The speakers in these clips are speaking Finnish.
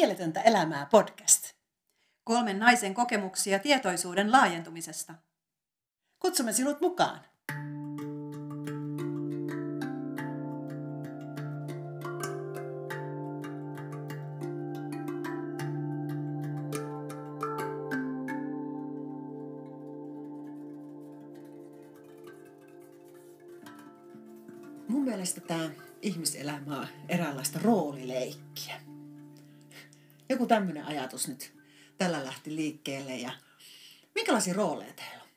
Mieletöntä elämää podcast. Kolmen naisen kokemuksia tietoisuuden laajentumisesta. Kutsumme sinut mukaan. Mun mielestä tämä ihmiselämä on eräänlaista roolileikkiä. Tämmöinen ajatus nyt tällä lähti liikkeelle. Ja minkälaisia rooleja teillä on?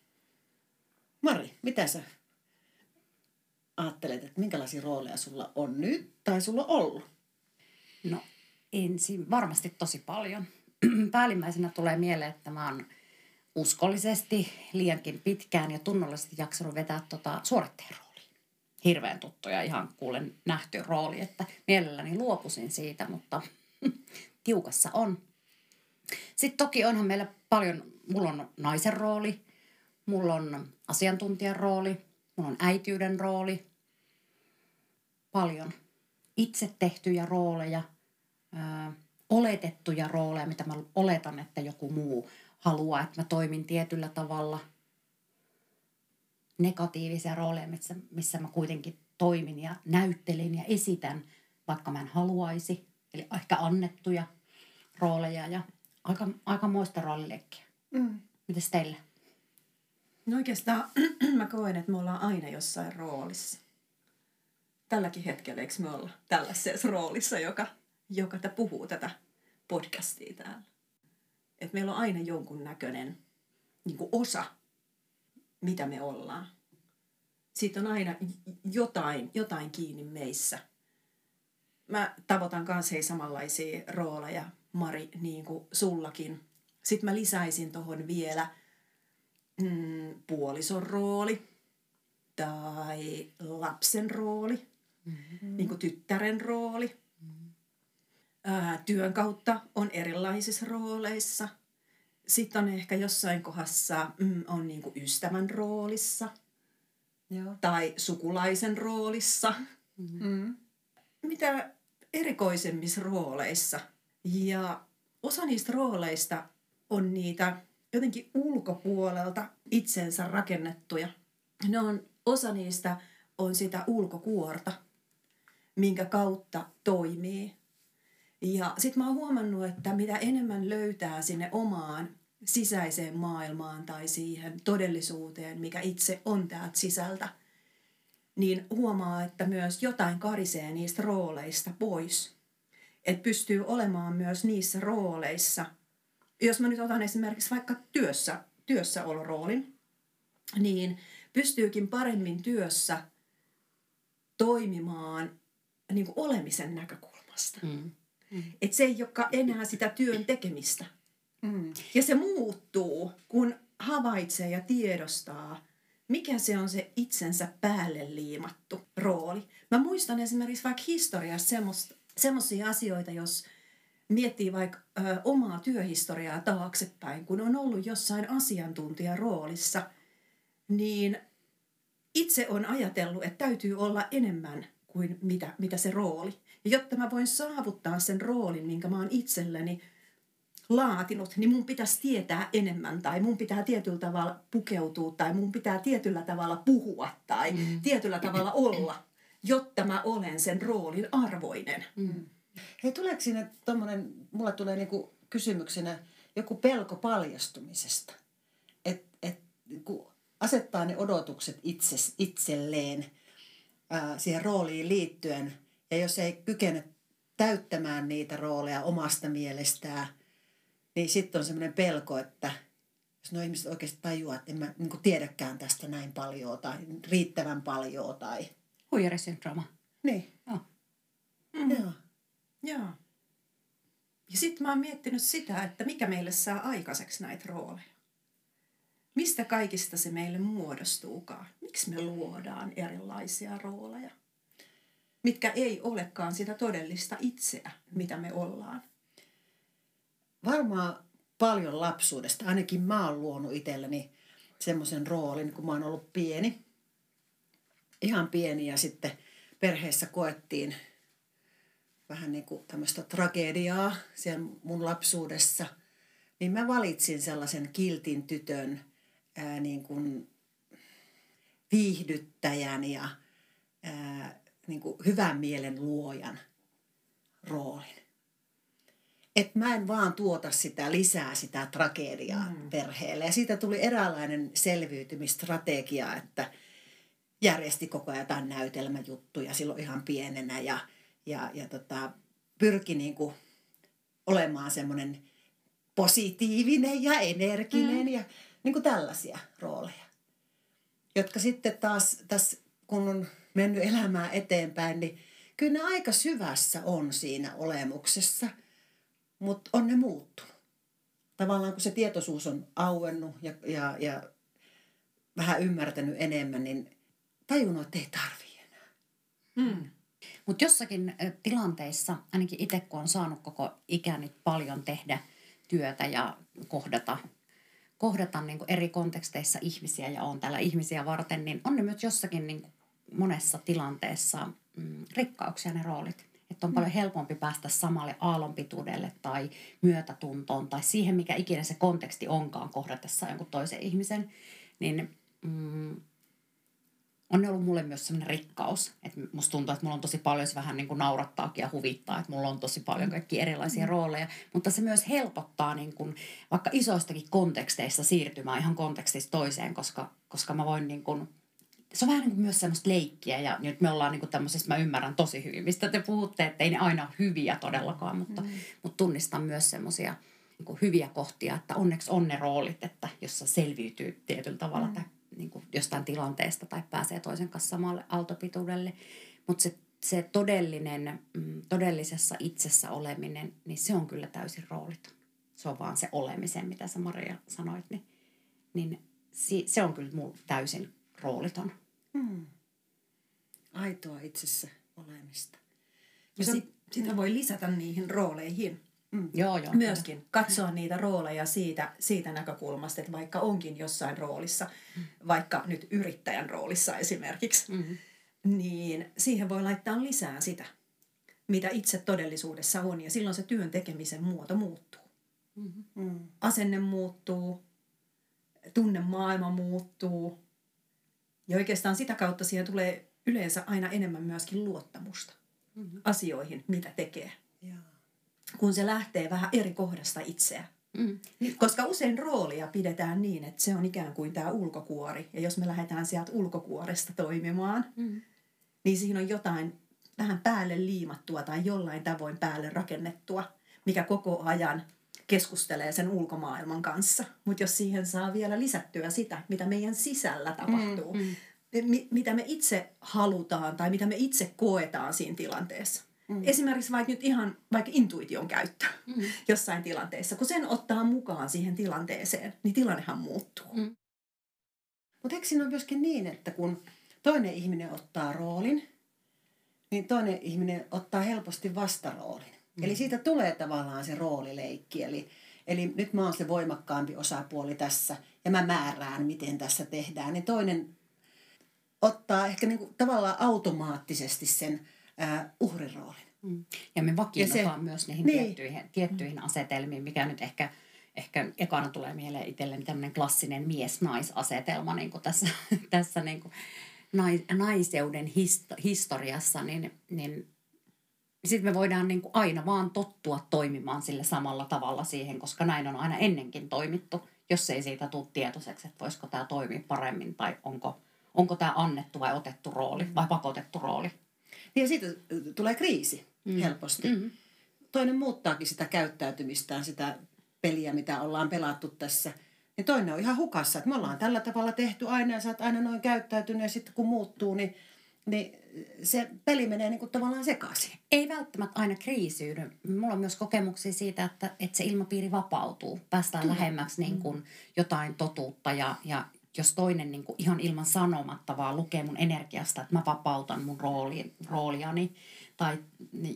Mari, mitä sä ajattelet, että minkälaisia rooleja sulla on nyt tai sulla on ollut? No ensin varmasti tosi paljon. Päällimmäisenä tulee mieleen, että mä oon uskollisesti liiankin pitkään ja tunnollisesti jaksanut vetää tota suoritteen rooliin. Hirveän tuttu ja ihan kuulen nähty rooli, että mielelläni luopuisin siitä, mutta tiukassa on. Sitten toki onhan meillä paljon, mulla on naisen rooli, mulla on asiantuntijan rooli, mulla on äitiyden rooli, paljon itse tehtyjä rooleja, ö, oletettuja rooleja, mitä mä oletan, että joku muu haluaa, että mä toimin tietyllä tavalla. Negatiivisia rooleja, missä, missä mä kuitenkin toimin ja näyttelin ja esitän, vaikka mä en haluaisi. Eli ehkä annettuja rooleja ja aika, aika muista roolileikkiä. Mm. Mites teillä? No oikeastaan mä koen, että me ollaan aina jossain roolissa. Tälläkin hetkellä, eikö me olla tällaisessa roolissa, joka, joka t- puhuu tätä podcastia täällä. Et meillä on aina jonkun näköinen niin osa, mitä me ollaan. Siitä on aina jotain, jotain kiinni meissä. Mä tavoitan kanssa hei samanlaisia rooleja, Mari, niin kuin sullakin. Sitten mä lisäisin tuohon vielä mm, puolison rooli tai lapsen rooli, mm-hmm. niin kuin tyttären rooli. Mm-hmm. Ää, työn kautta on erilaisissa rooleissa. Sitten on ehkä jossain kohdassa mm, on niin kuin ystävän roolissa Joo. tai sukulaisen roolissa. Mm-hmm. Mitä erikoisemmissa rooleissa – ja osa niistä rooleista on niitä jotenkin ulkopuolelta itsensä rakennettuja. Ne on, osa niistä on sitä ulkokuorta, minkä kautta toimii. Ja sitten mä oon huomannut, että mitä enemmän löytää sinne omaan sisäiseen maailmaan tai siihen todellisuuteen, mikä itse on täältä sisältä, niin huomaa, että myös jotain karisee niistä rooleista pois että pystyy olemaan myös niissä rooleissa. Jos mä nyt otan esimerkiksi vaikka työssä, työssäoloroolin, niin pystyykin paremmin työssä toimimaan niin kuin olemisen näkökulmasta. Mm. Mm. Että se ei olekaan enää sitä työn tekemistä. Mm. Ja se muuttuu, kun havaitsee ja tiedostaa, mikä se on se itsensä päälle liimattu rooli. Mä muistan esimerkiksi vaikka historiassa semmoisia asioita, jos miettii vaikka ö, omaa työhistoriaa taaksepäin, kun on ollut jossain asiantuntijaroolissa, niin itse on ajatellut, että täytyy olla enemmän kuin mitä, mitä se rooli. Ja jotta mä voin saavuttaa sen roolin, minkä mä oon itselleni laatinut, niin mun pitäisi tietää enemmän tai mun pitää tietyllä tavalla pukeutua tai mun pitää tietyllä tavalla puhua tai mm. tietyllä tavalla olla jotta mä olen sen roolin arvoinen. Mm. Hei, tuleeko sinne tommonen, mulla tulee niinku kysymyksenä joku pelko paljastumisesta, että et, kun asettaa ne odotukset itse, itselleen ää, siihen rooliin liittyen, ja jos ei kykene täyttämään niitä rooleja omasta mielestään, niin sitten on semmoinen pelko, että jos nuo ihmiset oikeasti tajuaa, että en mä niin tiedäkään tästä näin paljon tai riittävän paljon tai – Huijarisyndrooma. Niin. Joo. Mm. Joo. Joo. Ja sitten mä oon miettinyt sitä, että mikä meille saa aikaiseksi näitä rooleja. Mistä kaikista se meille muodostuukaan? Miksi me luodaan erilaisia rooleja? Mitkä ei olekaan sitä todellista itseä, mitä me ollaan. Varmaan paljon lapsuudesta. Ainakin mä oon luonut itselleni semmoisen roolin, kun mä oon ollut pieni ihan pieni ja sitten perheessä koettiin vähän niin kuin tämmöistä tragediaa siellä mun lapsuudessa, niin mä valitsin sellaisen kiltin tytön ää, niin kuin viihdyttäjän ja ää, niin kuin hyvän mielen luojan roolin. Et mä en vaan tuota sitä lisää sitä tragediaa mm. perheelle. Ja siitä tuli eräänlainen selviytymistrategia, että järjesti koko ajan jotain näytelmäjuttuja silloin ihan pienenä ja, ja, ja tota, pyrki niin kuin olemaan semmoinen positiivinen ja energinen mm. ja niin kuin tällaisia rooleja. Jotka sitten taas tässä, kun on mennyt elämää eteenpäin, niin kyllä ne aika syvässä on siinä olemuksessa, mutta on ne muuttunut. Tavallaan kun se tietoisuus on auennut ja, ja, ja vähän ymmärtänyt enemmän, niin tajunnut, että ei tarvii enää. Mm. Mutta jossakin tilanteissa, ainakin itse kun on saanut koko ikäni paljon tehdä työtä ja kohdata, kohdata niin eri konteksteissa ihmisiä ja on täällä ihmisiä varten, niin on ne myös jossakin niin monessa tilanteessa mm, rikkauksia ne roolit. Että on mm. paljon helpompi päästä samalle aallonpituudelle tai myötätuntoon tai siihen, mikä ikinä se konteksti onkaan kohdatessa jonkun toisen ihmisen. Niin mm, on ne ollut mulle myös sellainen rikkaus. Että musta tuntuu, että mulla on tosi paljon, se vähän niin kuin naurattaakin ja huvittaa, että mulla on tosi paljon kaikki erilaisia mm. rooleja. Mutta se myös helpottaa niin kuin, vaikka isoistakin konteksteista siirtymään ihan kontekstista toiseen, koska, koska mä voin niin kuin, se on vähän niin kuin myös semmoista leikkiä ja nyt me ollaan niin kuin tämmöisessä, mä ymmärrän tosi hyvin, mistä te puhutte, että ei ne aina ole hyviä todellakaan, mutta, mm. mutta tunnistan myös semmoisia niin hyviä kohtia, että onneksi on ne roolit, että jossa selviytyy tietyllä tavalla mm. tai niin kuin jostain tilanteesta tai pääsee toisen kanssa samalle aaltopituudelle. Mutta se, se todellinen, mm, todellisessa itsessä oleminen, niin se on kyllä täysin rooliton. Se on vaan se olemisen, mitä sä Maria sanoit, niin, niin se on kyllä mulla täysin rooliton. Hmm. Aitoa itsessä olemista. Ja sit, sitä voi lisätä niihin rooleihin Mm. Joo, joo. Myöskin katsoa niitä rooleja siitä, siitä näkökulmasta, että vaikka onkin jossain roolissa, mm. vaikka nyt yrittäjän roolissa esimerkiksi, mm. niin siihen voi laittaa lisää sitä, mitä itse todellisuudessa on. Ja silloin se työn tekemisen muoto muuttuu. Mm-hmm. Mm. Asenne muuttuu, tunne maailma muuttuu. Ja oikeastaan sitä kautta siihen tulee yleensä aina enemmän myöskin luottamusta mm-hmm. asioihin, mitä tekee. Yeah kun se lähtee vähän eri kohdasta itseä. Mm. Koska usein roolia pidetään niin, että se on ikään kuin tämä ulkokuori. Ja jos me lähdetään sieltä ulkokuoresta toimimaan, mm. niin siinä on jotain vähän päälle liimattua tai jollain tavoin päälle rakennettua, mikä koko ajan keskustelee sen ulkomaailman kanssa. Mutta jos siihen saa vielä lisättyä sitä, mitä meidän sisällä tapahtuu, mm, mm. mitä me itse halutaan tai mitä me itse koetaan siinä tilanteessa, Mm. Esimerkiksi vaikka nyt ihan vaikka intuition käyttö mm. jossain tilanteessa. Kun sen ottaa mukaan siihen tilanteeseen, niin tilannehan muuttuu. Mm. Mutta eikö siinä ole myöskin niin, että kun toinen ihminen ottaa roolin, niin toinen ihminen ottaa helposti vastaroolin. Mm. Eli siitä tulee tavallaan se roolileikki. Eli, eli nyt mä oon se voimakkaampi osapuoli tässä ja mä määrään, miten tässä tehdään. Niin toinen ottaa ehkä niinku tavallaan automaattisesti sen ää, uhriroolin. Mm. Ja me vakiinnutaan se, myös niihin niin. tiettyihin, tiettyihin asetelmiin, mikä nyt ehkä, ehkä ekana tulee mieleen itselleni tämmöinen klassinen mies-naisasetelma niin kuin tässä, tässä niin kuin nais, naiseuden hist, historiassa, niin, niin sitten me voidaan niin kuin aina vaan tottua toimimaan sille samalla tavalla siihen, koska näin on aina ennenkin toimittu, jos ei siitä tule tietoiseksi, että voisiko tämä toimia paremmin tai onko, onko tämä annettu vai otettu rooli vai pakotettu rooli. Niin ja siitä tulee kriisi mm. helposti. Mm. Toinen muuttaakin sitä käyttäytymistään, sitä peliä, mitä ollaan pelattu tässä. Ja toinen on ihan hukassa, että me ollaan tällä tavalla tehty aina ja sä oot aina noin käyttäytynyt ja sitten kun muuttuu, niin, niin se peli menee niin kuin tavallaan sekaisin. Ei välttämättä aina kriisiydy. Mulla on myös kokemuksia siitä, että, että se ilmapiiri vapautuu. Päästään Kyllä. lähemmäksi niin kuin jotain totuutta ja, ja jos toinen niin kuin ihan ilman sanomatta vaan lukee mun energiasta, että mä vapautan mun rooli, rooliani, tai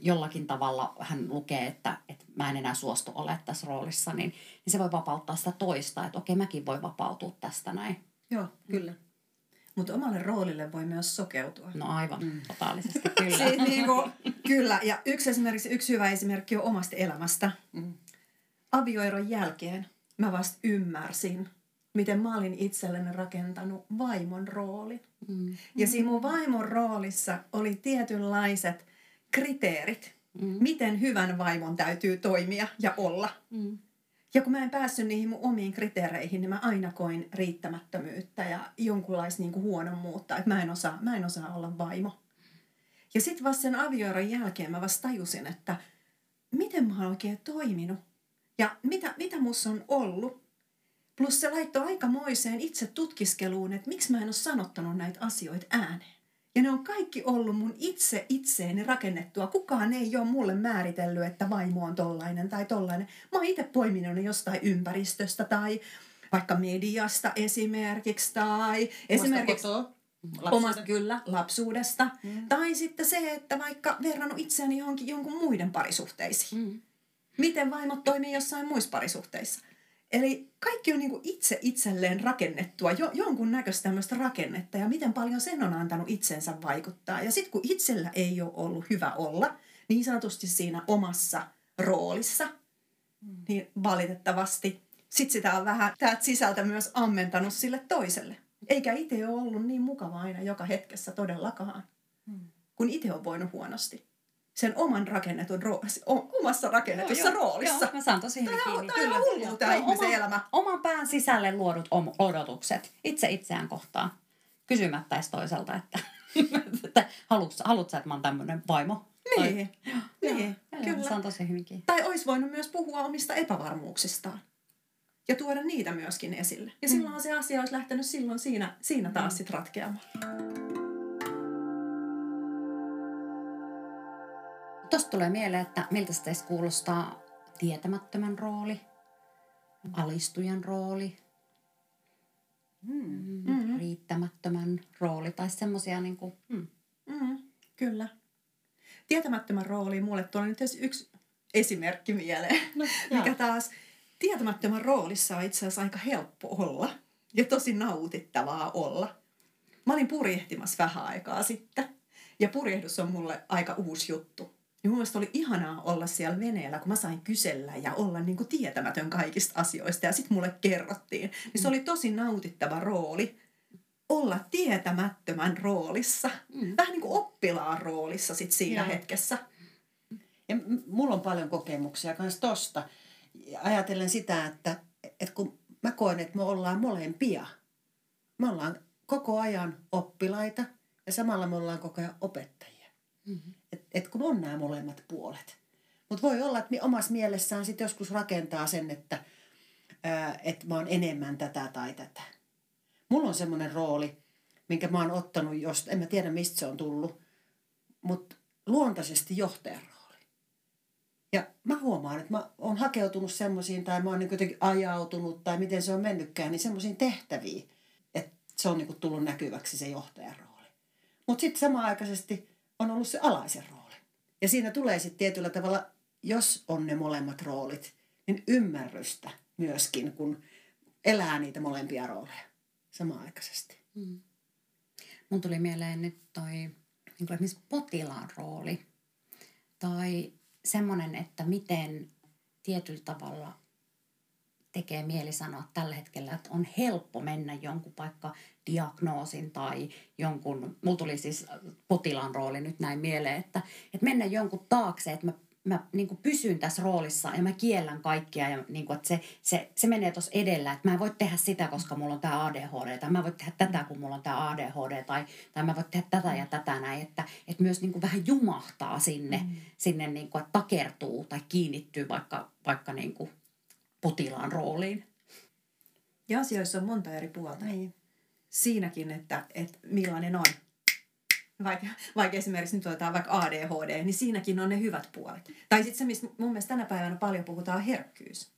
jollakin tavalla hän lukee, että, että mä en enää suostu olemaan tässä roolissa, niin, niin se voi vapauttaa sitä toista, että okei, mäkin voi vapautua tästä näin. Joo, kyllä. Mutta omalle roolille voi myös sokeutua. No aivan, mm. totaalisesti kyllä. Siis niin kuin, Kyllä, ja yksi esimerkiksi, yksi hyvä esimerkki on omasta elämästä. Mm. Avioeron jälkeen mä vasta ymmärsin, miten mä olin itselleni rakentanut vaimon roolin. Mm. Ja siinä mun vaimon roolissa oli tietynlaiset kriteerit, Mm. miten hyvän vaimon täytyy toimia ja olla. Mm. Ja kun mä en päässyt niihin mun omiin kriteereihin, niin mä aina koin riittämättömyyttä ja jonkunlaista niin huonommuutta, että mä en, osaa, mä en osaa olla vaimo. Ja sitten vasta sen avioeron jälkeen mä vasta tajusin, että miten mä oon oikein toiminut ja mitä, mitä musta on ollut. Plus se laittoi aikamoiseen itse tutkiskeluun, että miksi mä en ole sanottanut näitä asioita ääneen. Ja ne on kaikki ollut mun itse itseeni rakennettua. Kukaan ei ole mulle määritellyt, että vaimo on tollainen tai tollainen. Mä oon itse poiminut ne jostain ympäristöstä tai vaikka mediasta esimerkiksi tai esimerkiksi kotoa. omasta kyllä lapsuudesta. Mm. Tai sitten se, että vaikka verrannut itseäni johonkin jonkun muiden parisuhteisiin. Mm. Miten vaimot toimii jossain muissa parisuhteissa. Eli kaikki on niinku itse itselleen rakennettua, jo, jonkun näköistä tämmöistä rakennetta ja miten paljon sen on antanut itsensä vaikuttaa. Ja sitten kun itsellä ei ole ollut hyvä olla niin sanotusti siinä omassa roolissa, niin valitettavasti sit sitä on vähän täältä sisältä myös ammentanut sille toiselle. Eikä itse ole ollut niin mukava aina joka hetkessä todellakaan, kun itse on voinut huonosti. Sen oman rakennetun roo- omassa rakennetussa roolissa. Joo, mä saan tosi hyvin Tää on- kiinni. tää on Joo. tää Joo, ihmisen oman, elämä. Oman pään sisälle luodut om- odotukset itse itseään kohtaan. Kysymättä edes toiselta, että, että haluatko, haluatko sä, että mä oon tämmönen vaimo? Tai- Niin, niin Joo, kyllä. Se on tosi. Tai olisi voinut myös puhua omista epävarmuuksistaan. Ja tuoda niitä myöskin esille. Ja silloin se asia olisi lähtenyt silloin siinä, siinä taas sit ratkeamaan. Tuosta tulee mieleen, että miltä se teistä kuulostaa tietämättömän rooli, alistujan rooli, Mm. mm. riittämättömän rooli tai semmoisia niin kuin, mm. Mm, kyllä. Tietämättömän rooliin mulle tulee nyt yksi esimerkki mieleen, No, mikä taas tietämättömän roolissa on itse asiassa aika helppo olla ja tosi nautittavaa olla. Mä olin purjehtimassa vähän aikaa sitten ja purjehdus on mulle aika uusi juttu. Ja mun mielestä oli ihanaa olla siellä veneellä, kun mä sain kysellä ja olla niin kuin tietämätön kaikista asioista. Ja sitten mulle kerrottiin. Niin se oli tosi nautittava rooli olla tietämättömän roolissa. Mm. Vähän niin kuin oppilaan roolissa sit siinä Joo. hetkessä. Ja mulla on paljon kokemuksia myös tosta. Ja Ajatellen sitä, että, että kun mä koen, että me ollaan molempia. Me ollaan koko ajan oppilaita ja samalla me ollaan koko ajan opettajia. Mm-hmm. Et, et kun on nämä molemmat puolet. Mutta voi olla, että omassa mielessään sitten joskus rakentaa sen, että ää, et mä oon enemmän tätä tai tätä. Mulla on semmoinen rooli, minkä mä oon ottanut, jos, en mä tiedä mistä se on tullut, mutta luontaisesti johtajan rooli. Ja mä huomaan, että mä oon hakeutunut semmoisiin tai mä oon niin jotenkin ajautunut tai miten se on mennytkään, niin semmoisiin tehtäviin, että se on niin tullut näkyväksi se johtajan rooli. Mutta sitten samaaikaisesti on ollut se alaisen rooli. Ja siinä tulee sitten tietyllä tavalla, jos on ne molemmat roolit, niin ymmärrystä myöskin, kun elää niitä molempia rooleja samaaikaisesti. Mm. Mun tuli mieleen nyt toi niin kuin potilaan rooli. Tai semmoinen, että miten tietyllä tavalla tekee mieli sanoa tällä hetkellä, että on helppo mennä jonkun paikka diagnoosin tai jonkun, mulla tuli siis potilaan rooli nyt näin mieleen, että, että mennä jonkun taakse, että mä, mä niin kuin pysyn tässä roolissa ja mä kiellän kaikkia ja niin kuin, että se, se, se menee tuossa edellä, että mä en voi tehdä sitä, koska mulla on tämä ADHD tai mä en voi tehdä tätä, kun mulla on tämä ADHD tai, tai mä voin tehdä tätä ja tätä näin, että, että myös niin kuin vähän jumahtaa sinne, mm. sinne niin kuin, että takertuu tai kiinnittyy vaikka, vaikka niin kuin potilaan rooliin. Ja asioissa on monta eri puolta. Niin. Siinäkin, että, että millainen on. Vaikka, vaikka esimerkiksi nyt otetaan vaikka ADHD, niin siinäkin on ne hyvät puolet. Tai sitten se, mistä mun mielestä tänä päivänä paljon puhutaan, herkkyys.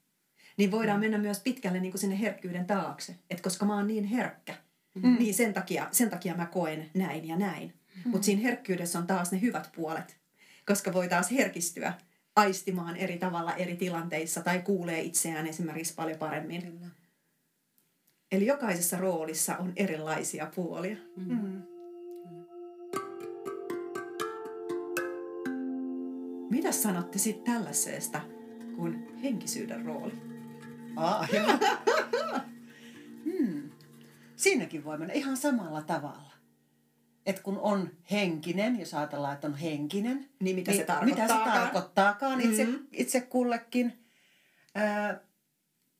Niin voidaan mm. mennä myös pitkälle niin kuin sinne herkkyyden taakse. Että koska mä oon niin herkkä, mm. niin sen takia, sen takia mä koen näin ja näin. Mm. Mutta siinä herkkyydessä on taas ne hyvät puolet. Koska voi taas herkistyä aistimaan eri tavalla eri tilanteissa tai kuulee itseään esimerkiksi paljon paremmin. Kyllä. Eli jokaisessa roolissa on erilaisia puolia. Mm. Mm. Mitä sanotte sitten tällaisesta kuin henkisyyden rooli? Ah, joo. hmm. Siinäkin voi mennä ihan samalla tavalla. Et kun on henkinen, jos ajatellaan, että on henkinen, Niin mitä se mitä se tarkoittaakaan. tarkoittaakaan itse, Mhm. itse kullekin. Ää,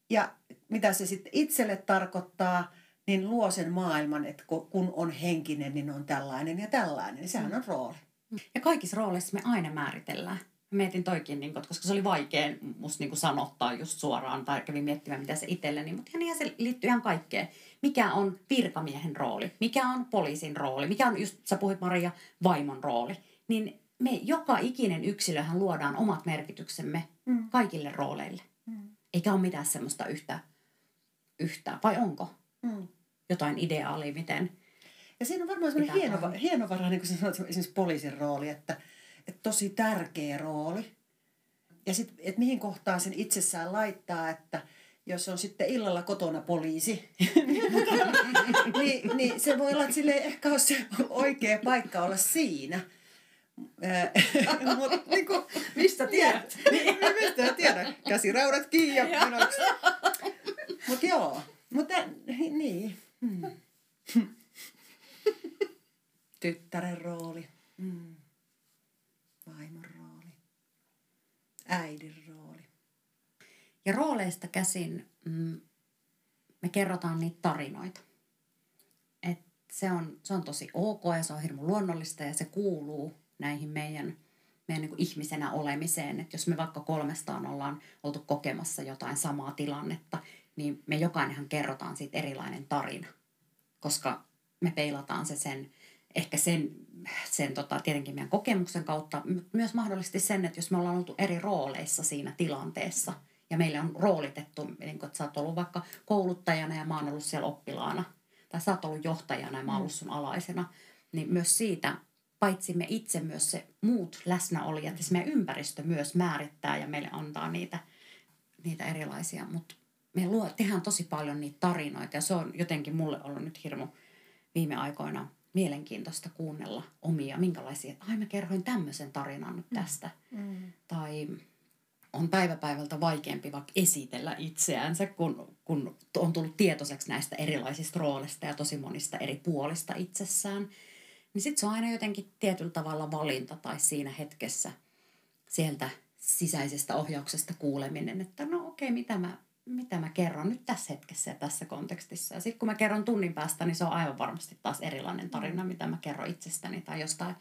ja mitä se sitten itselle tarkoittaa, niin luo sen maailman, että ku- kun on henkinen, niin on tällainen ja tällainen. Niin sehän on rooli. Ja kaikissa rooleissa me aina määritellään. Mietin toikin, niin koska se oli vaikea musta niin sanottaa just suoraan, tai kävin miettimään, mitä se itselleni, mutta ihan se liittyy ihan kaikkeen. Mikä on virkamiehen rooli? Mikä on poliisin rooli? Mikä on, just sä puhuit Maria, vaimon rooli? Niin me joka ikinen yksilöhän luodaan omat merkityksemme Mm. kaikille rooleille. Mm. Eikä ole mitään semmoista yhtä, yhtä vai onko Mm. jotain ideaalia, miten Ja siinä on varmaan semmoinen Pitää hieno, toimia. hienovara, niin kuin sä sanoit, esimerkiksi poliisin rooli, että, että tosi tärkeä rooli. Ja sitten, että mihin kohtaan sen itsessään laittaa, että jos on sitten illalla kotona poliisi, niin, niin se voi olla, että sille ei ehkä ole se oikea paikka olla siinä. Mutta niin kuin, Mistä tiedät? niin, mistä mä tiedän. Käsiraudat kiinni ja menoksi. Mutta joo, mutta niin. Hmm. Tyttären rooli. Mm. Vaimon rooli. Äidin rooli. Ja rooleista käsin mm, me kerrotaan niitä tarinoita. Et se, on, se on tosi ok ja se on hirmu luonnollista ja se kuuluu näihin meidän, meidän niin ihmisenä olemiseen. Että jos me vaikka kolmestaan ollaan oltu kokemassa jotain samaa tilannetta, niin me jokainenhan kerrotaan siitä erilainen tarina. Koska me peilataan se sen, ehkä sen, sen tota, tietenkin meidän kokemuksen kautta, m- myös mahdollisesti sen, että jos me ollaan oltu eri rooleissa siinä tilanteessa, ja meille on roolitettu, niin kuin, että sä oot ollut vaikka kouluttajana ja mä oon ollut siellä oppilaana, tai sä oot ollut johtajana ja mä oon ollut sun alaisena, niin myös siitä, paitsi me itse myös se muut läsnäolijat ja se meidän ympäristö myös määrittää ja meille antaa niitä, niitä erilaisia, mutta me luo, tehdään tosi paljon niitä tarinoita ja se on jotenkin mulle ollut nyt hirmu viime aikoina mielenkiintoista kuunnella omia, minkälaisia, ai mä kerroin tämmöisen tarinan nyt tästä. Mm. Tai on päiväpäivältä vaikeampi vaikka esitellä itseänsä, kun, kun on tullut tietoiseksi näistä erilaisista rooleista ja tosi monista eri puolista itsessään. Niin sitten se on aina jotenkin tietyllä tavalla valinta tai siinä hetkessä sieltä sisäisestä ohjauksesta kuuleminen, että no okei, mitä mä, mitä mä kerron nyt tässä hetkessä ja tässä kontekstissa. Ja sitten kun mä kerron tunnin päästä, niin se on aivan varmasti taas erilainen tarina, mitä mä kerron itsestäni tai jostain,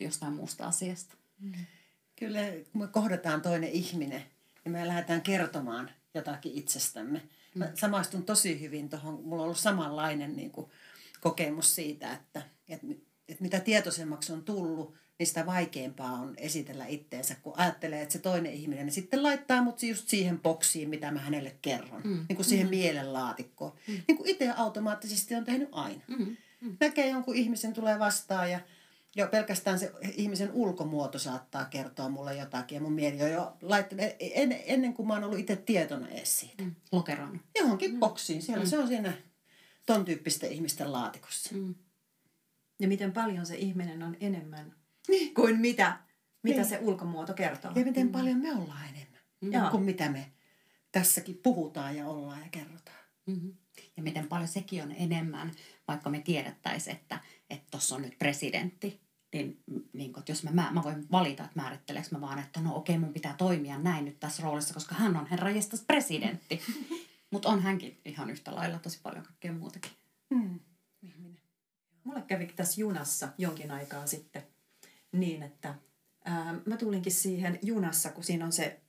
jostain muusta asiasta. Kyllä, kun me kohdataan toinen ihminen, niin me lähdetään kertomaan jotakin itsestämme. Mä samaistun tosi hyvin tuohon, mulla on ollut samanlainen niin kuin, kokemus siitä, että, että, että mitä tietoisemmaksi on tullut, niin sitä vaikeampaa on esitellä itteensä, kun ajattelee, että se toinen ihminen niin sitten laittaa mut just siihen boksiin, mitä mä hänelle kerron. Mm. Niin kuin siihen mielenlaatikkoon. Niin kuin itse automaattisesti on tehnyt aina. Mm. Mm. Näkee jonkun ihmisen tulee vastaan ja jo pelkästään se ihmisen ulkomuoto saattaa kertoa mulle jotakin. Ja mun mieli on jo laittanut, en, ennen kuin mä oon ollut itse tietona edes siitä. Mm. Lokeroinut. Johonkin mm. boksiin. Siellä Mm. se on siinä ton tyyppisten ihmisten laatikossa. Mm. Ja miten paljon se ihminen on enemmän Niin. kuin mitä, mitä Niin. se ulkomuoto kertoo. Ja miten paljon me ollaan enemmän Mm. Joo. kuin mitä me tässäkin puhutaan ja ollaan ja kerrotaan. Mm-hmm. Ja miten paljon sekin on enemmän, vaikka me tiedettäisiin, että tuossa on nyt presidentti, niin, niin kun, että jos mä, mä, mä voin valita, että määritteleekö mä vaan, että no okei, mun pitää toimia näin nyt tässä roolissa, koska hän on herra jestas presidentti. Mutta on hänkin ihan yhtä lailla tosi paljon kaikkea muutakin. Mm. Ihminen. Mulle kävi tässä junassa jonkin aikaa sitten niin, että ää, mä tulinkin siihen junassa, kun siinä on se,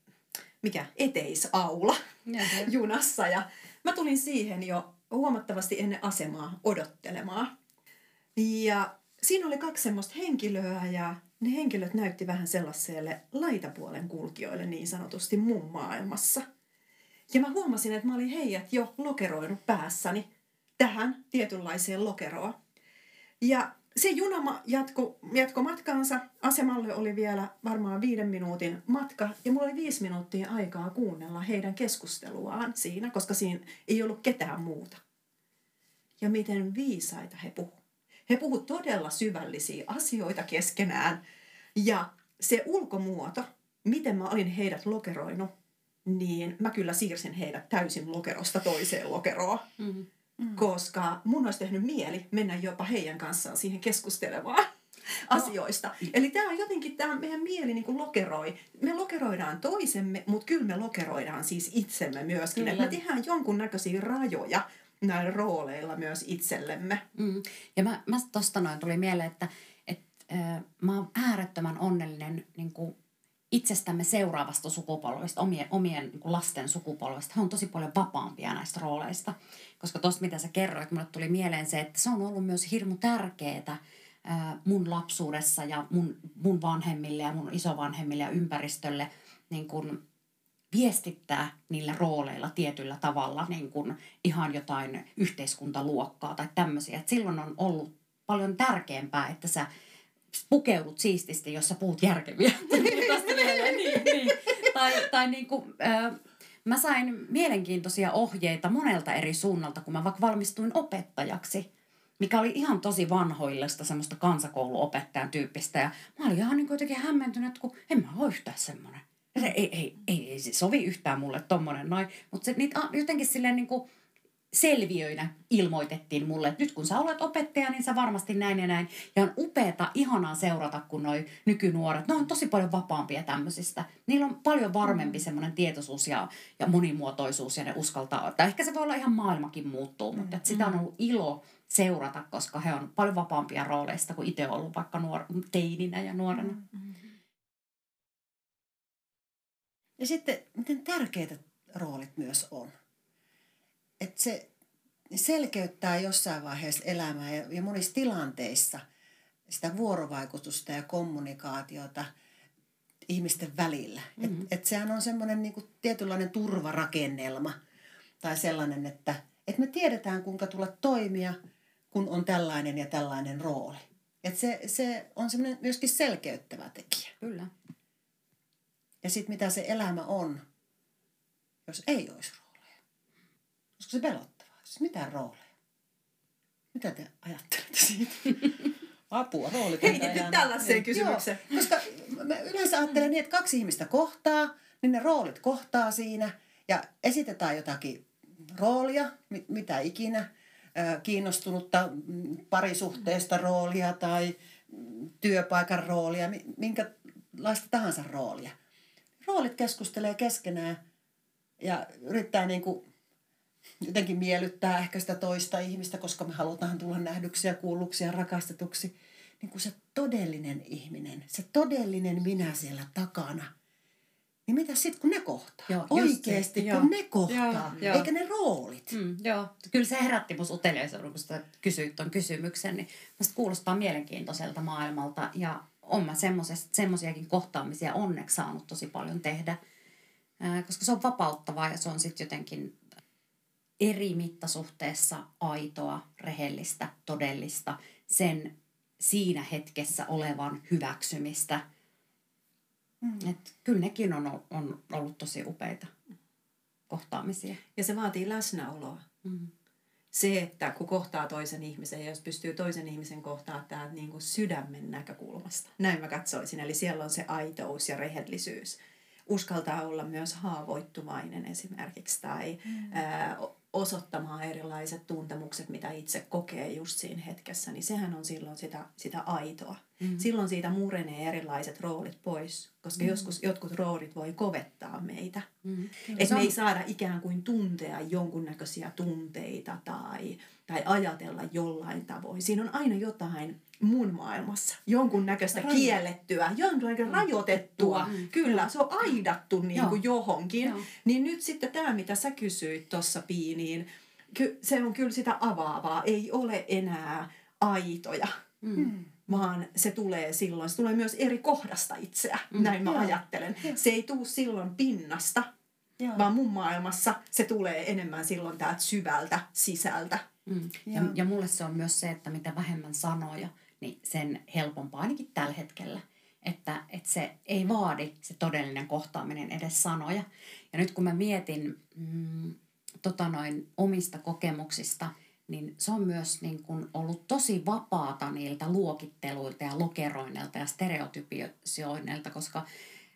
mikä, eteisaula junassa. Ja mä tulin siihen jo huomattavasti ennen asemaa odottelemaan. Ja siinä oli kaksi semmoista henkilöä ja ne henkilöt näytti vähän sellaiselle laitapuolen kulkijoille niin sanotusti mun maailmassa. Ja mä huomasin, että mä olin heidät jo lokeroinut päässäni tähän tietynlaiseen lokeroon. Ja se juna jatko, jatko matkaansa. Asemalle oli vielä varmaan viiden minuutin matka. Ja mulla oli viisi minuuttia aikaa kuunnella heidän keskusteluaan siinä, koska siinä ei ollut ketään muuta. Ja miten viisaita he puhu. He puhu todella syvällisiä asioita keskenään. Ja se ulkomuoto, miten mä olin heidät lokeroinut, niin mä kyllä siirsin heidät täysin lokerosta toiseen lokeroon. Mm. Mm. Koska mun olisi tehnyt mieli mennä jopa heidän kanssaan siihen keskustelemaan asioista. Eli tämä on jotenkin, tämä meidän mieli niin kuin lokeroi. Me lokeroidaan toisemme, mutta kyllä me lokeroidaan siis itsemme myöskin. Että me tehdään jonkunnäköisiä rajoja näillä rooleilla myös itsellemme. Mm. Ja mä, mä tosta noin tuli mieleen, että et, äh, mä oon äärettömän onnellinen niin kuin itsestämme seuraavasta sukupolvesta, omien, omien niin lasten sukupolvesta. He on tosi paljon vapaampia näistä rooleista. Koska tuosta, mitä sä kerroit, mulle tuli mieleen se, että se on ollut myös hirmu tärkeää mun lapsuudessa ja mun, mun vanhemmille ja mun isovanhemmille ja ympäristölle niin kuin viestittää niillä rooleilla tietyllä tavalla niin kuin ihan jotain yhteiskuntaluokkaa tai tämmöisiä. Et silloin on ollut paljon tärkeämpää, että sä pukeudut siististi, jos sä puhut järkeviä. niin, niin. Tai, tai niin kuin, äh, mä sain mielenkiintoisia ohjeita monelta eri suunnalta, kun mä vaikka valmistuin opettajaksi mikä oli ihan tosi vanhoillista semmoista kansakouluopettajan tyyppistä. Ja mä olin ihan niin jotenkin hämmentynyt, että kun en mä ole yhtään semmoinen. Se ei, ei, ei, ei se sovi yhtään mulle tommonen noin. Mutta niitä jotenkin silleen niin kuin selviöinä ilmoitettiin mulle, että nyt kun sä olet opettaja, niin sä varmasti näin ja näin. Ja on upeata, ihanaa seurata, kun noi nykynuoret, ne on tosi paljon vapaampia tämmöisistä. Niillä on paljon varmempi semmoinen tietoisuus ja, ja monimuotoisuus ja ne uskaltaa. Tai ehkä se voi olla ihan maailmakin muuttuu, mutta että sitä on ollut ilo seurata, koska he on paljon vapaampia rooleista kuin itse ollut vaikka nuor- teininä ja nuorena. Mm-hmm. Ja sitten, miten tärkeitä roolit myös on. Että se selkeyttää jossain vaiheessa elämää ja, ja monissa tilanteissa sitä vuorovaikutusta ja kommunikaatiota ihmisten välillä. Mm-hmm. Että et sehän on semmoinen niinku tietynlainen turvarakennelma tai sellainen, että et me tiedetään kuinka tulla toimia – kun on tällainen ja tällainen rooli. Et se, se on semmoinen myöskin selkeyttävä tekijä. Kyllä. Ja sitten mitä se elämä on, jos ei olisi rooleja. Olisiko se pelottavaa? Siis mitään rooleja. Mitä te ajattelette siitä? Apua, roolit Heitetty tällaiseen kysymykseen. Joo, koska mä yleensä ajattelen niin, että kaksi ihmistä kohtaa, niin ne roolit kohtaa siinä ja esitetään jotakin roolia, mitä ikinä – kiinnostunutta parisuhteesta roolia tai työpaikan roolia, minkälaista tahansa roolia. Roolit keskustelee keskenään ja yrittää niin kuin jotenkin miellyttää ehkä sitä toista ihmistä, koska me halutaan tulla nähdyksi ja kuulluksi ja rakastetuksi. Niin kuin se todellinen ihminen, se todellinen minä siellä takana – niin mitä sitten, kun ne kohtaa? Joo, Oikeasti, kun joo. ne kohtaa, joo, eikä ne roolit. Mm, joo, kyllä se herätti musta uteliaisuuden, kun sä kysyit tuon kysymyksen. Niin musta kuulostaa mielenkiintoiselta maailmalta ja on mä semmoisiakin kohtaamisia onneksi saanut tosi paljon tehdä. Koska se on vapauttavaa ja se on sitten jotenkin eri mittasuhteessa aitoa, rehellistä, todellista, sen siinä hetkessä olevan hyväksymistä – Mm. Et kyllä nekin on, on ollut tosi upeita kohtaamisia. Ja se vaatii läsnäoloa. Mm. Se, että kun kohtaa toisen ihmisen ja jos pystyy toisen ihmisen kohtaa täältä niin kuin sydämen näkökulmasta. Näin mä katsoisin. Eli siellä on se aitous ja rehellisyys. Uskaltaa olla myös haavoittuvainen esimerkiksi tai mm. ää, osoittamaan erilaiset tuntemukset, mitä itse kokee just siinä hetkessä, niin sehän on silloin sitä, sitä aitoa. Mm. Silloin siitä murenee erilaiset roolit pois, koska mm. joskus jotkut roolit voi kovettaa meitä. Mm. Että me ei saada ikään kuin tuntea jonkunnäköisiä tunteita tai, tai ajatella jollain tavoin. Siinä on aina jotain mun maailmassa jonkunnäköistä Rajo. kiellettyä, jonkunnäköistä mm. rajoitettua. Mm. Kyllä, se on aidattu niin kuin johonkin. Joo. Niin nyt sitten tämä, mitä sä kysyit tuossa Piiniin, se on kyllä sitä avaavaa. Ei ole enää aitoja. Mm vaan se tulee silloin, se tulee myös eri kohdasta itseä, mm. näin mä Joo. ajattelen. Joo. Se ei tule silloin pinnasta, Joo. vaan mun maailmassa se tulee enemmän silloin täältä syvältä sisältä. Mm. Ja, ja mulle se on myös se, että mitä vähemmän sanoja, niin sen helpompaa ainakin tällä hetkellä. Että, että se ei vaadi se todellinen kohtaaminen edes sanoja. Ja nyt kun mä mietin mm, tota noin, omista kokemuksista, niin se on myös niin kuin ollut tosi vapaata niiltä luokitteluilta ja lokeroinnilta ja stereotypioinnilta, koska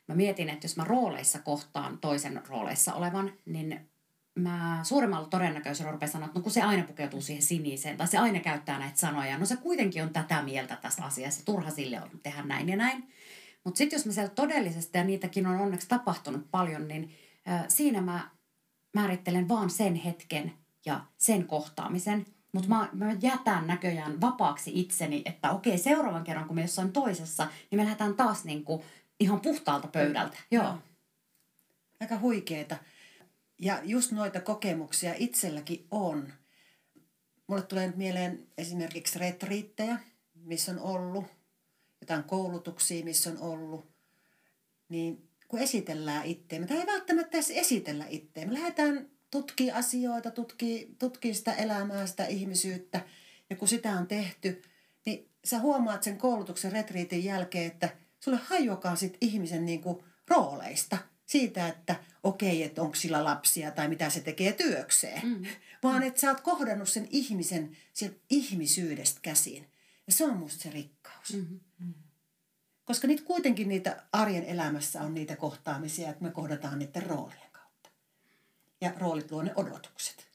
mä mietin, että jos mä rooleissa kohtaan toisen rooleissa olevan, niin mä suurimmalla todennäköisyydellä rupean sanoa, että no kun se aina pukeutuu siihen siniseen, tai se aina käyttää näitä sanoja, no se kuitenkin on tätä mieltä tästä asiasta, turha sille on tehdä näin ja näin. Mutta sitten jos mä siellä todellisesti, ja niitäkin on onneksi tapahtunut paljon, niin äh, siinä mä määrittelen vaan sen hetken ja sen kohtaamisen. Mutta mä, mä jätän näköjään vapaaksi itseni, että okei, seuraavan kerran kun me jossain toisessa, niin me lähdetään taas niinku ihan puhtaalta pöydältä. Joo. Aika huikeeta. Ja just noita kokemuksia itselläkin on. Mulle tulee nyt mieleen esimerkiksi retriittejä, missä on ollut, jotain koulutuksia, missä on ollut. Niin kun esitellään itseämme, tai ei välttämättä edes esitellä. Me lähdetään tutkii asioita, tutkii, tutkii sitä elämää, sitä ihmisyyttä. Ja kun sitä on tehty, niin sä huomaat sen koulutuksen retriitin jälkeen, että sulle hajokaa sit ihmisen niinku rooleista – siitä, että okei, että onko sillä lapsia tai mitä se tekee työkseen, mm. vaan että sä oot kohdannut sen ihmisen sieltä ihmisyydestä käsiin. Ja se on musta se rikkaus. Mm-hmm. Koska niitä kuitenkin niitä arjen elämässä on niitä kohtaamisia, että me kohdataan niiden kautta. Ja roolit luo ne odotukset.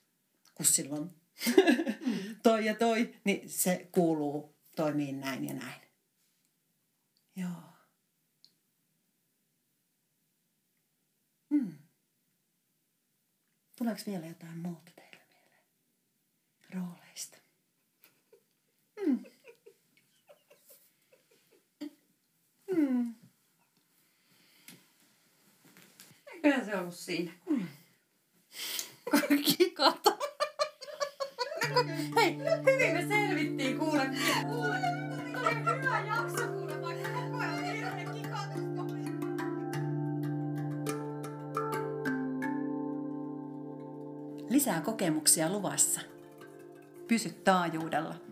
Kun silloin mm. toi ja toi, niin se kuuluu toimii näin ja näin. Joo. Hmm. Tuleeko vielä jotain muuta teille mieleen rooleista? Hmm. Hmm. Eiköhän se ollut siinä. Hmm. Kikata. Hei, hyvin me selvittiin kuule. Kuule, hyvä jakso kuule, vaikka koko ajan hirveä kikatus. Lisää kokemuksia luvassa. Pysy taajuudella.